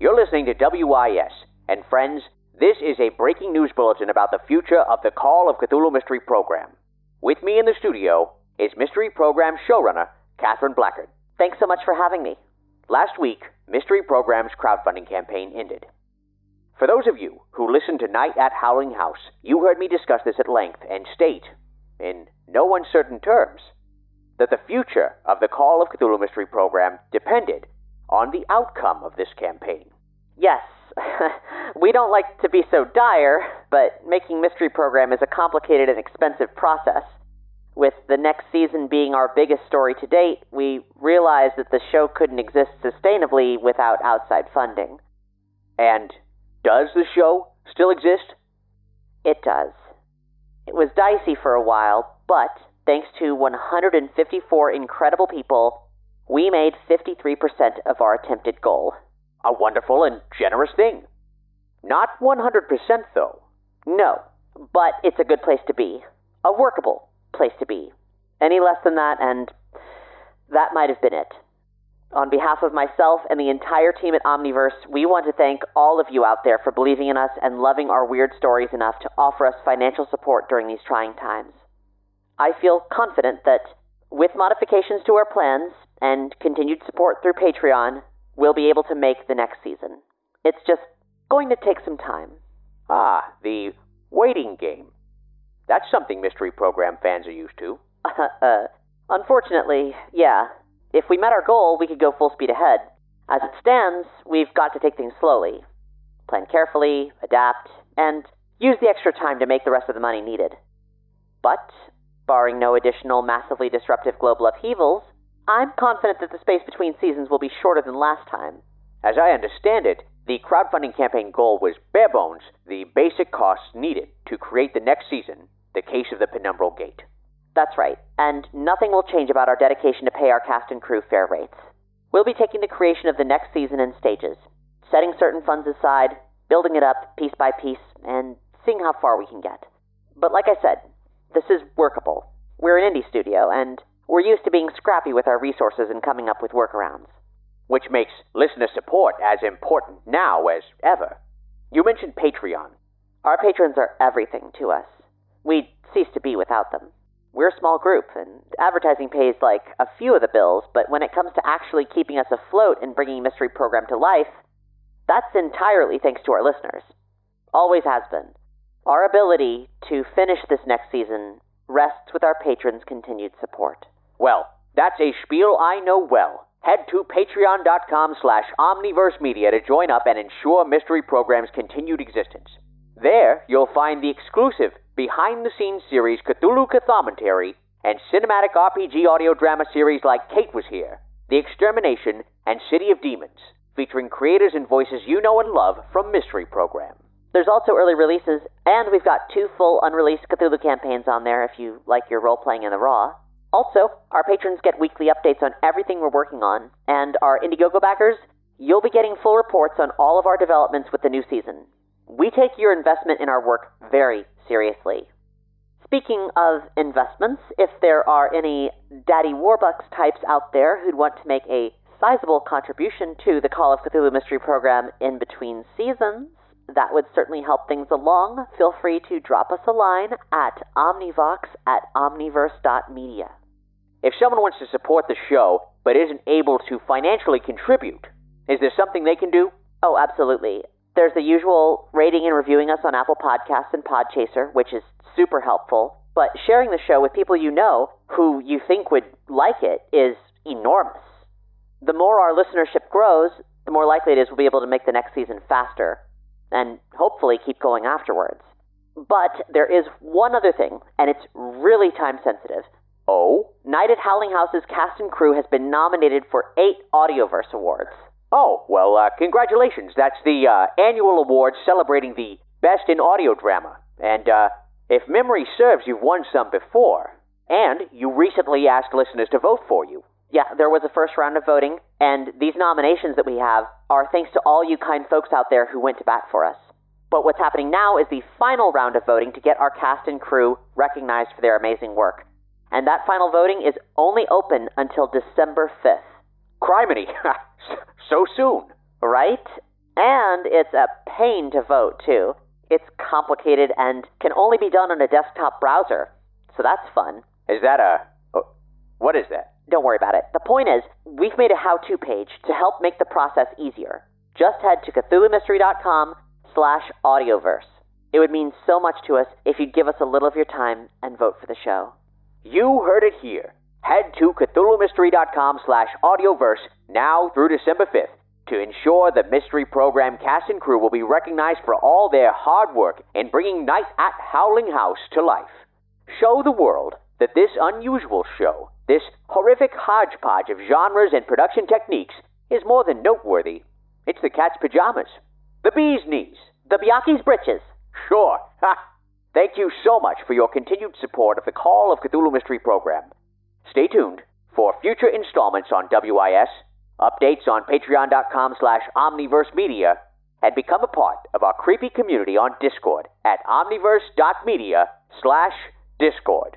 You're listening to WIS. And friends, this is a breaking news bulletin about the future of the Call of Cthulhu Mystery Program. With me in the studio is Mystery Program showrunner Catherine Blackard. Thanks so much for having me. Last week, Mystery Program's crowdfunding campaign ended. For those of you who listened to Night at Howling House, you heard me discuss this at length and state, in no uncertain terms, that the future of the Call of Cthulhu Mystery Program depended on the outcome of this campaign. Yes, we don't like to be so dire, but making Mystery Program is a complicated and expensive process. With the next season being our biggest story to date, we realized that the show couldn't exist sustainably without outside funding. And does the show still exist? It does. It was dicey for a while, but thanks to 154 incredible people, we made 53% of our attempted goal. A wonderful and generous thing. Not 100%, though. No, but it's a good place to be. A workable place to be. Any less than that, and that might have been it. On behalf of myself and the entire team at Omniverse, we want to thank all of you out there for believing in us and loving our weird stories enough to offer us financial support during these trying times. I feel confident that with modifications to our plans and continued support through Patreon, we'll be able to make the next season. It's just going to take some time. Ah, the waiting game. That's something Mystery Program fans are used to. uh, unfortunately, yeah. If we met our goal, we could go full speed ahead. As it stands, we've got to take things slowly. Plan carefully, adapt, and use the extra time to make the rest of the money needed. But, barring no additional massively disruptive global upheavals, I'm confident that the space between seasons will be shorter than last time. As I understand it, the crowdfunding campaign goal was bare bones the basic costs needed to create the next season, The Case of the Penumbral Gate. That's right, and nothing will change about our dedication to pay our cast and crew fair rates. We'll be taking the creation of the next season in stages, setting certain funds aside, building it up piece by piece, and seeing how far we can get. But like I said, this is workable. We're an indie studio, and we're used to being scrappy with our resources and coming up with workarounds. Which makes listener support as important now as ever. You mentioned Patreon. Our patrons are everything to us. We'd cease to be without them. We're a small group, and advertising pays like a few of the bills, but when it comes to actually keeping us afloat and bringing Mystery Program to life, that's entirely thanks to our listeners. Always has been. Our ability to finish this next season rests with our patrons' continued support. Well, that's a spiel I know well. Head to patreon.com slash omniverse media to join up and ensure Mystery Program's continued existence. There, you'll find the exclusive behind-the-scenes series Cthulhu Cathomentary and cinematic RPG audio drama series like Kate Was Here, The Extermination, and City of Demons, featuring creators and voices you know and love from Mystery Program. There's also early releases, and we've got two full unreleased Cthulhu campaigns on there if you like your role-playing in the raw. Also, our patrons get weekly updates on everything we're working on, and our Indiegogo backers, you'll be getting full reports on all of our developments with the new season. We take your investment in our work very seriously. Speaking of investments, if there are any Daddy Warbucks types out there who'd want to make a sizable contribution to the Call of Cthulhu Mystery Program in between seasons, that would certainly help things along. Feel free to drop us a line at omnivox at omniverse.media. If someone wants to support the show but isn't able to financially contribute, is there something they can do? Oh, absolutely. There's the usual rating and reviewing us on Apple Podcasts and Podchaser, which is super helpful. But sharing the show with people you know who you think would like it is enormous. The more our listenership grows, the more likely it is we'll be able to make the next season faster and hopefully keep going afterwards. But there is one other thing, and it's really time sensitive. Oh? Night at Howling House's cast and crew has been nominated for eight Audioverse Awards. Oh, well, uh, congratulations. That's the uh, annual award celebrating the best in audio drama. And uh, if memory serves, you've won some before. And you recently asked listeners to vote for you. Yeah, there was a first round of voting, and these nominations that we have are thanks to all you kind folks out there who went to bat for us. But what's happening now is the final round of voting to get our cast and crew recognized for their amazing work. and that final voting is only open until December 5th. Criminy! so soon. Right? And it's a pain to vote, too. It's complicated and can only be done on a desktop browser. So that's fun. Is that a. Oh, what is that? Don't worry about it. The point is, we've made a how-to page to help make the process easier. Just head to CthulhuMystery.com slash audioverse. It would mean so much to us if you'd give us a little of your time and vote for the show. You heard it here. Head to CthulhuMystery.com slash audioverse now through December 5th to ensure the Mystery Program cast and crew will be recognized for all their hard work in bringing Night at Howling House to life. Show the world that this unusual show, this horrific hodgepodge of genres and production techniques, is more than noteworthy. It's the cat's pajamas, the bee's knees, the Byakhee breeches. Sure. Ha! Thank you so much for your continued support of the Call of Cthulhu Mystery Program. Stay tuned for future installments on WIS, updates on patreon.com slash omniverse media, and become a part of our creepy community on Discord at omniverse.media slash discord.